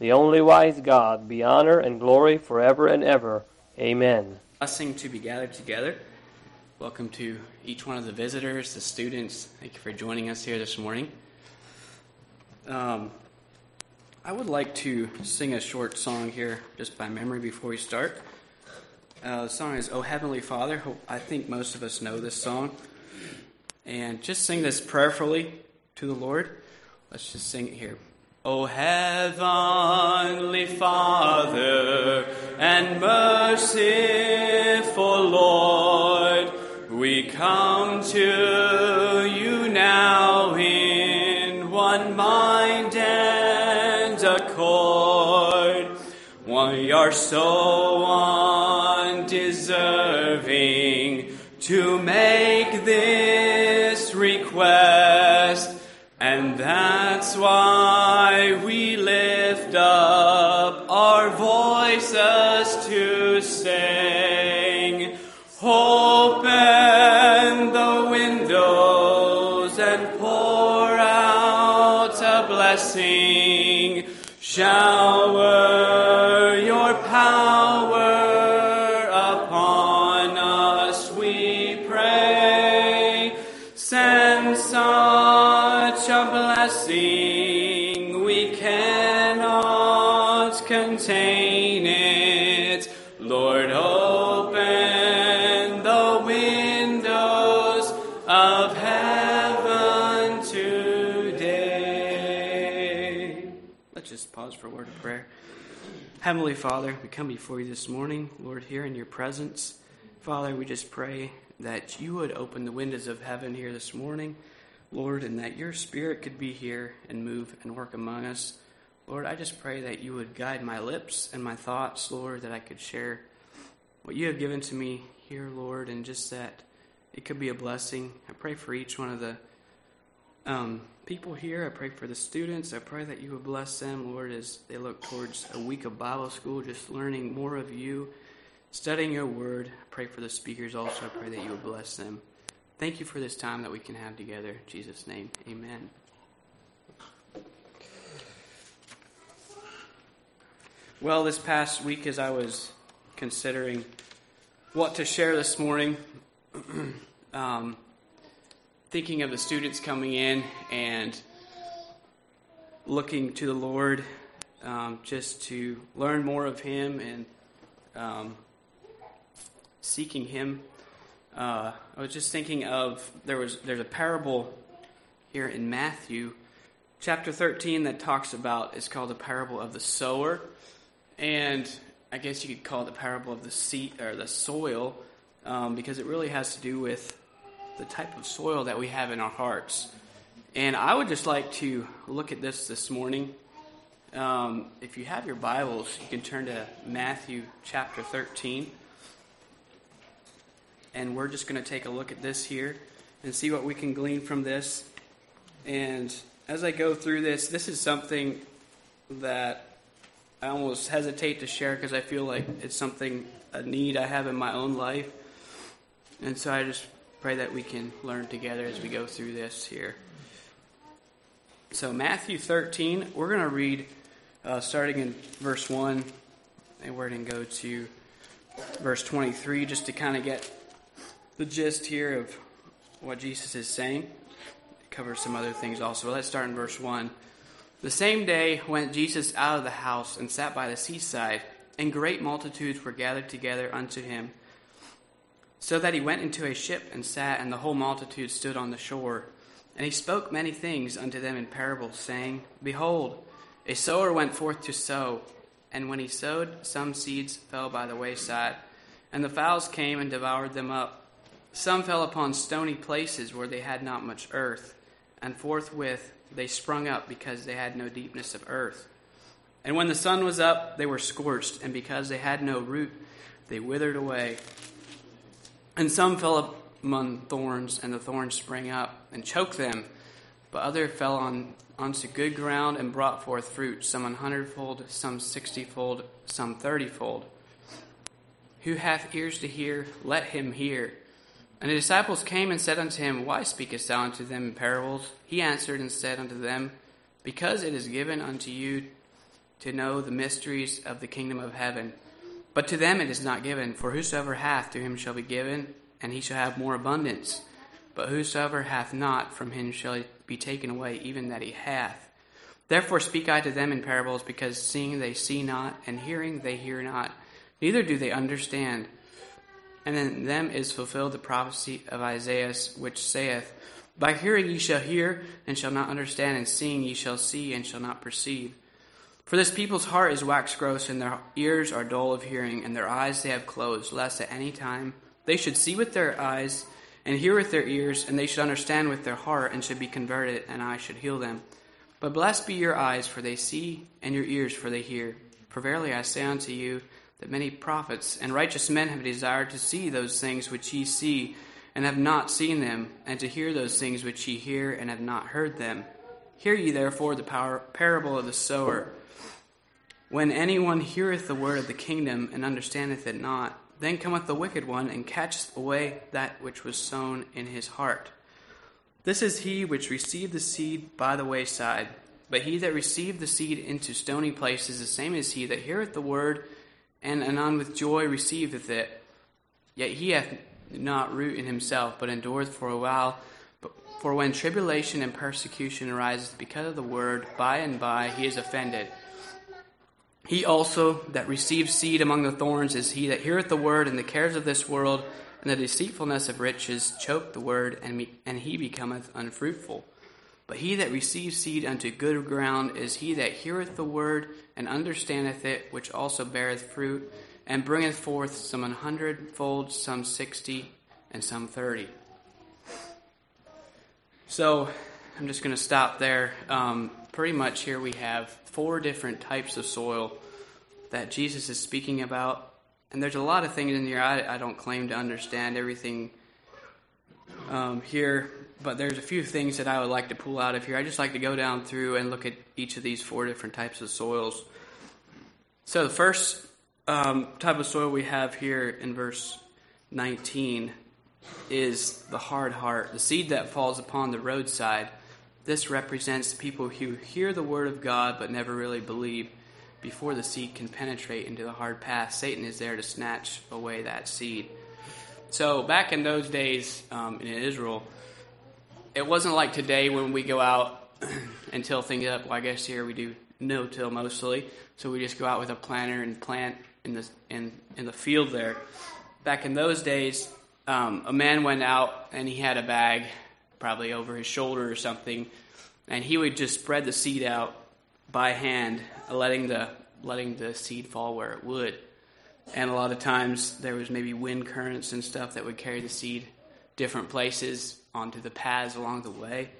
the only wise God, be honor and glory forever and ever. Amen. Blessing to be gathered together. Welcome to each one of the visitors, the students. Thank you for joining us here this morning. Um, I would like to sing a short song here, just by memory, before we start. Uh, the song is "Oh Heavenly Father." I think most of us know this song, and just sing this prayerfully to the Lord. Let's just sing it here. O Heavenly Father and merciful Lord, we come to you now in one mind and accord. We are so undeserving to make this request, and that's why and pour out a blessing. Shower Let's just pause for a word of prayer. Heavenly Father, we come before you this morning, Lord, here in your presence. Father, we just pray that you would open the windows of heaven here this morning, Lord, and that your spirit could be here and move and work among us. Lord, I just pray that you would guide my lips and my thoughts, Lord, that I could share what you have given to me here, Lord, and just that it could be a blessing. I pray for each one of the um, people here. I pray for the students. I pray that you would bless them, Lord, as they look towards a week of Bible school, just learning more of you, studying your word. I pray for the speakers also. I pray that you would bless them. Thank you for this time that we can have together. In Jesus' name, amen. Well, this past week, as I was considering what to share this morning, um, thinking of the students coming in and looking to the Lord um, just to learn more of Him and um, seeking Him. Uh, I was just thinking of there was there's a parable here in Matthew chapter 13 that talks about it's called the parable of the sower and I guess you could call it the parable of the seed or the soil, um, because it really has to do with the type of soil that we have in our hearts. And I would just like to look at this this morning. Um, if you have your Bibles, you can turn to Matthew chapter 13. And we're just going to take a look at this here and see what we can glean from this. And as I go through this, this is something that I almost hesitate to share because I feel like it's something, a need I have in my own life. And so I just pray that we can learn together as we go through this here. So, Matthew 13, we're going to read uh, starting in verse 1, and we're going to go to verse 23 just to kind of get the gist here of what Jesus is saying. Cover some other things also. But let's start in verse 1. The same day went Jesus out of the house and sat by the seaside, and great multitudes were gathered together unto him, so that he went into a ship and sat, and the whole multitude stood on the shore. And he spoke many things unto them in parables, saying, Behold, a sower went forth to sow, and when he sowed, some seeds fell by the wayside, and the fowls came and devoured them up. Some fell upon stony places where they had not much earth, and forthwith they sprung up because they had no deepness of earth. And when the sun was up, they were scorched, and because they had no root, they withered away. And some fell among thorns, and the thorns sprang up and choked them. But other fell on onto good ground and brought forth fruit, some an hundredfold, some sixtyfold, some thirtyfold. Who hath ears to hear, let him hear. And the disciples came and said unto him, Why speakest thou unto them in parables? He answered and said unto them, Because it is given unto you to know the mysteries of the kingdom of heaven. But to them it is not given, for whosoever hath, to him shall be given, and he shall have more abundance. But whosoever hath not, from him shall be taken away, even that he hath. Therefore speak I to them in parables, because seeing they see not, and hearing they hear not, neither do they understand. And in them is fulfilled the prophecy of Isaiah, which saith, By hearing ye shall hear, and shall not understand, and seeing ye shall see, and shall not perceive. For this people's heart is waxed gross, and their ears are dull of hearing, and their eyes they have closed, lest at any time they should see with their eyes, and hear with their ears, and they should understand with their heart, and should be converted, and I should heal them. But blessed be your eyes, for they see, and your ears, for they hear. For verily I say unto you, that many prophets and righteous men have desired to see those things which ye see, and have not seen them, and to hear those things which ye hear, and have not heard them. Hear ye therefore the power, parable of the sower. When anyone heareth the word of the kingdom and understandeth it not, then cometh the wicked one and catcheth away that which was sown in his heart. This is he which received the seed by the wayside. But he that received the seed into stony places, is the same as he that heareth the word, and anon with joy receiveth it. Yet he hath not root in himself, but endureth for a while. For when tribulation and persecution ariseth because of the word, by and by he is offended. He also that receives seed among the thorns is he that heareth the word, and the cares of this world and the deceitfulness of riches choke the word, and, me, and he becometh unfruitful. But he that receives seed unto good ground is he that heareth the word, and understandeth it, which also beareth fruit, and bringeth forth some an hundredfold, some sixty, and some thirty. So, I'm just going to stop there. Um, pretty much here we have four different types of soil that Jesus is speaking about. And there's a lot of things in here. I, I don't claim to understand everything um, here, but there's a few things that I would like to pull out of here. I just like to go down through and look at each of these four different types of soils. So the first um, type of soil we have here in verse 19 is the hard heart, the seed that falls upon the roadside. This represents people who hear the word of God but never really believe. Before the seed can penetrate into the hard path, Satan is there to snatch away that seed. So, back in those days um, in Israel, it wasn't like today when we go out and till things up. Well, I guess here we do no till mostly. So, we just go out with a planter and plant in the, in, in the field there. Back in those days, um, a man went out and he had a bag probably over his shoulder or something, and he would just spread the seed out by hand, letting the letting the seed fall where it would. And a lot of times there was maybe wind currents and stuff that would carry the seed different places onto the paths along the way.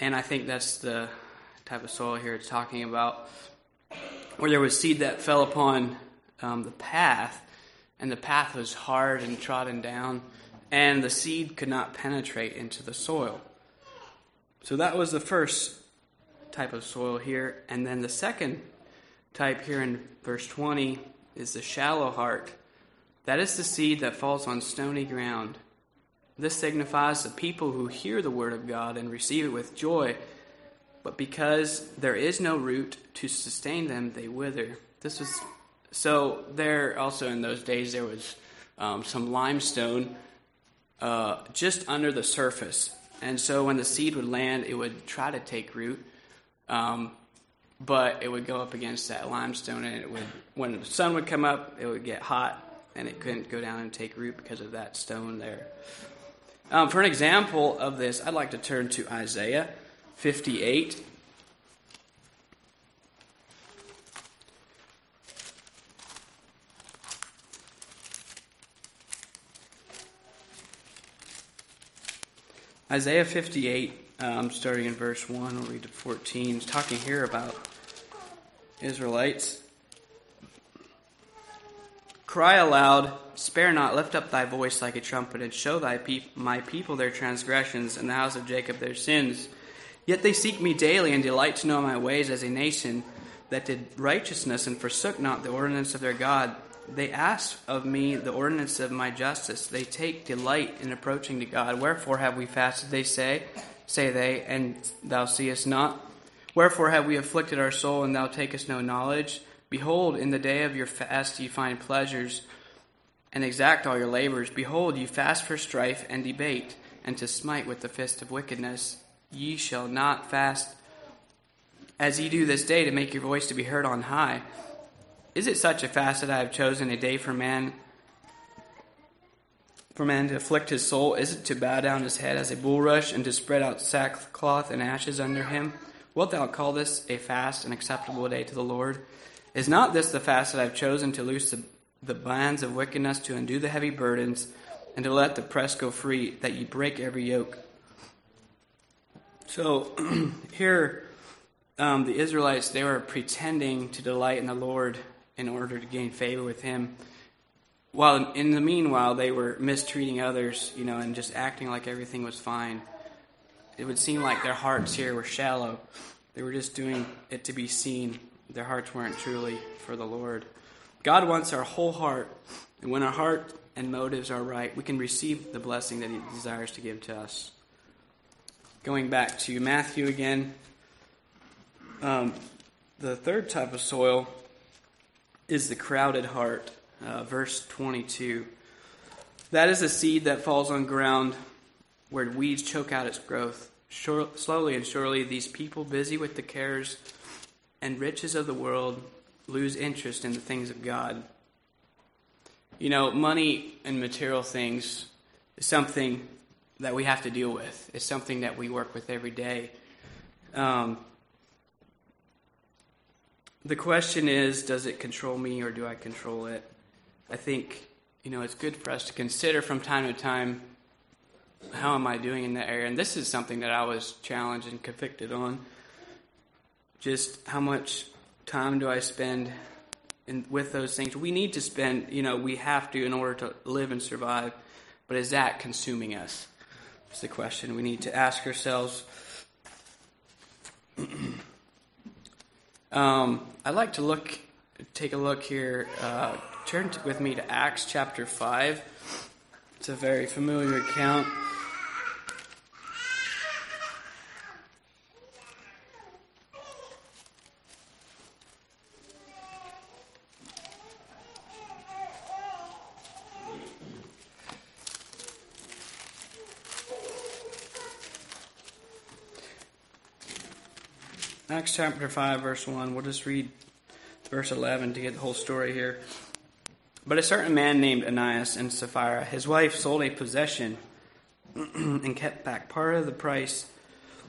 And I think that's the type of soil here it's talking about, where there was seed that fell upon um, the path, and the path was hard and trodden down, and the seed could not penetrate into the soil. So that was the first type of soil here. And then the second type here in verse 20 is the shallow heart. That is the seed that falls on stony ground. This signifies the people who hear the word of God and receive it with joy, but because there is no root to sustain them, they wither. This was so. There also in those days there was um, some limestone uh, just under the surface. And so when the seed would land, it would try to take root, um, but it would go up against that limestone, and it would, when the sun would come up, it would get hot, and it couldn't go down and take root because of that stone there. Um, for an example of this, I'd like to turn to Isaiah 58. Isaiah 58, um, starting in verse 1, we'll read to 14, is talking here about Israelites. Cry aloud, spare not, lift up thy voice like a trumpet, and show thy peop- my people their transgressions, and the house of Jacob their sins. Yet they seek me daily, and delight to know my ways as a nation that did righteousness and forsook not the ordinance of their God. They ask of me the ordinance of my justice. They take delight in approaching to God. Wherefore have we fasted, they say, say they, and thou seest not? Wherefore have we afflicted our soul, and thou takest no knowledge? Behold, in the day of your fast ye find pleasures, and exact all your labors. Behold, ye fast for strife and debate, and to smite with the fist of wickedness. Ye shall not fast as ye do this day to make your voice to be heard on high. Is it such a fast that I have chosen a day for man? For man to afflict his soul? Is it to bow down his head as a bulrush, and to spread out sackcloth and ashes under him? Wilt thou call this a fast, an acceptable day to the Lord? Is not this the fast that I have chosen to loose the, the bands of wickedness, to undo the heavy burdens, and to let the press go free, that ye break every yoke? So here, um, the Israelites, they were pretending to delight in the Lord in order to gain favor with Him. While in the meanwhile, they were mistreating others, you know, and just acting like everything was fine. It would seem like their hearts here were shallow. They were just doing it to be seen their hearts weren't truly for the Lord. God wants our whole heart, and when our heart and motives are right, we can receive the blessing that He desires to give to us. Going back to Matthew again, um, the third type of soil is the crowded heart. Uh, verse 22. That is a seed that falls on ground where weeds choke out its growth. Sure, slowly and surely, these people busy with the cares and riches of the world lose interest in the things of God. You know, money and material things is something that we have to deal with. It's something that we work with every day. Um, the question is, does it control me or do I control it? I think, you know, it's good for us to consider from time to time how am I doing in that area? And this is something that I was challenged and convicted on just how much time do I spend in, with those things? We need to spend, you know, we have to in order to live and survive, but is that consuming us? It's the question we need to ask ourselves. um, I'd like to look, take a look here. Uh, turn with me to Acts chapter 5. It's a very familiar account. Acts chapter 5, verse 1. We'll just read verse 11 to get the whole story here. But a certain man named Ananias and Sapphira, his wife, sold a possession and kept back part of the price.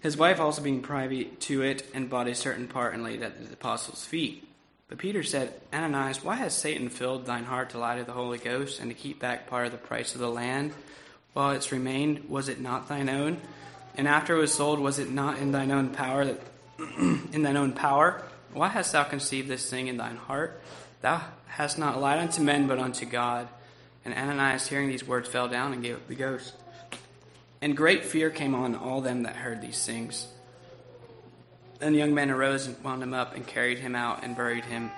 His wife also being privy to it, and bought a certain part and laid it at the apostles' feet. But Peter said, Ananias, why has Satan filled thine heart to lie to the Holy Ghost and to keep back part of the price of the land? While it's remained, was it not thine own? And after it was sold, was it not in thine own power that in thine own power? Why hast thou conceived this thing in thine heart? Thou hast not lied unto men, but unto God. And Ananias, hearing these words, fell down and gave up the ghost. And great fear came on all them that heard these things. Then the young men arose and wound him up and carried him out and buried him.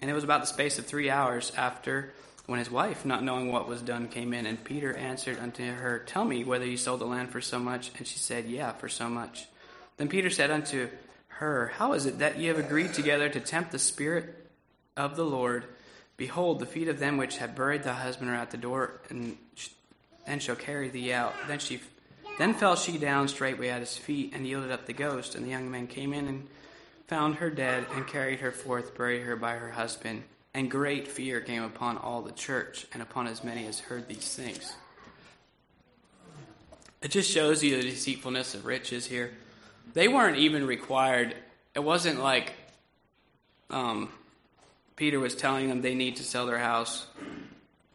And it was about the space of three hours after when his wife, not knowing what was done, came in. And Peter answered unto her, Tell me whether you sold the land for so much. And she said, Yeah, for so much. Then Peter said unto her, How is it that ye have agreed together to tempt the Spirit of the Lord? Behold, the feet of them which have buried thy husband are at the door, and then shall carry thee out. Then she, then fell she down straightway at his feet, and yielded up the ghost. And the young men came in and found her dead, and carried her forth, buried her by her husband. And great fear came upon all the church, and upon as many as heard these things. It just shows you the deceitfulness of riches here they weren't even required. It wasn't like um, Peter was telling them they need to sell their house.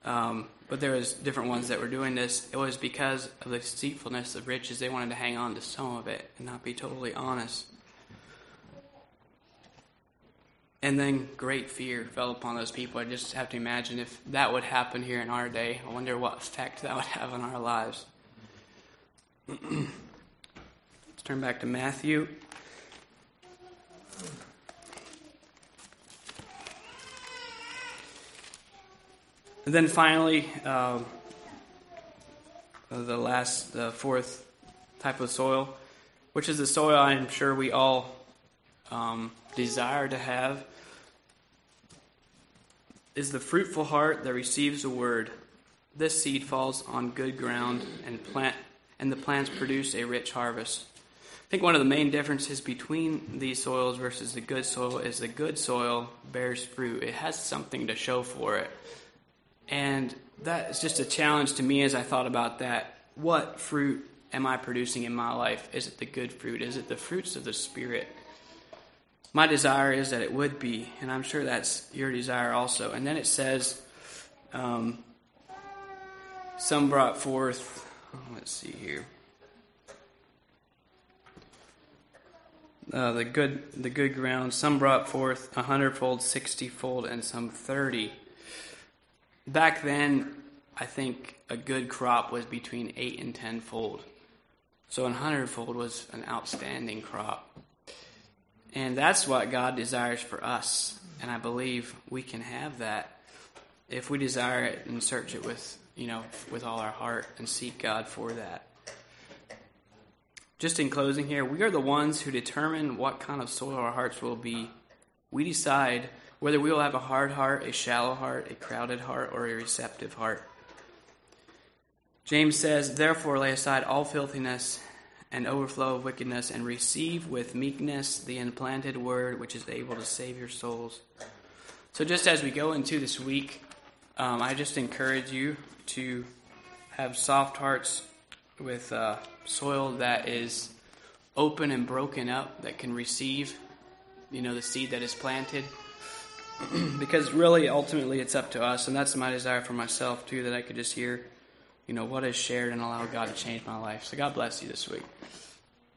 Um, but there was different ones that were doing this. It was because of the deceitfulness of riches. They wanted to hang on to some of it and not be totally honest. And then great fear fell upon those people. I just have to imagine if that would happen here in our day. I wonder what effect that would have on our lives. Turn back to Matthew. And then finally, uh, the last, the fourth type of soil, which is the soil I'm sure we all um, desire to have is the fruitful heart that receives the word. This seed falls on good ground and plant and the plants produce a rich harvest. Think one of the main differences between these soils versus the good soil is the good soil bears fruit. It has something to show for it. And that is just a challenge to me as I thought about that. What fruit am I producing in my life? Is it the good fruit? Is it the fruits of the Spirit? My desire is that it would be, and I'm sure that's your desire also. And then it says, um, some brought forth, let's see here. Uh, the good, the good ground. Some brought forth a hundredfold, sixtyfold, and some thirty. Back then, I think a good crop was between eight and tenfold. So a hundredfold was an outstanding crop. And that's what God desires for us. And I believe we can have that if we desire it and search it with, you know, with all our heart and seek God for that. Just in closing here, we are the ones who determine what kind of soil our hearts will be. We decide whether we will have a hard heart, a shallow heart, a crowded heart, or a receptive heart. James says, Therefore, lay aside all filthiness and overflow of wickedness, and receive with meekness the implanted word which is able to save your souls. So, just as we go into this week, um, I just encourage you to have soft hearts with uh, soil that is open and broken up, that can receive, you know, the seed that is planted. because really, ultimately, it's up to us, and that's my desire for myself too, that I could just hear you know, what is shared and allow God to change my life. So God bless you this week.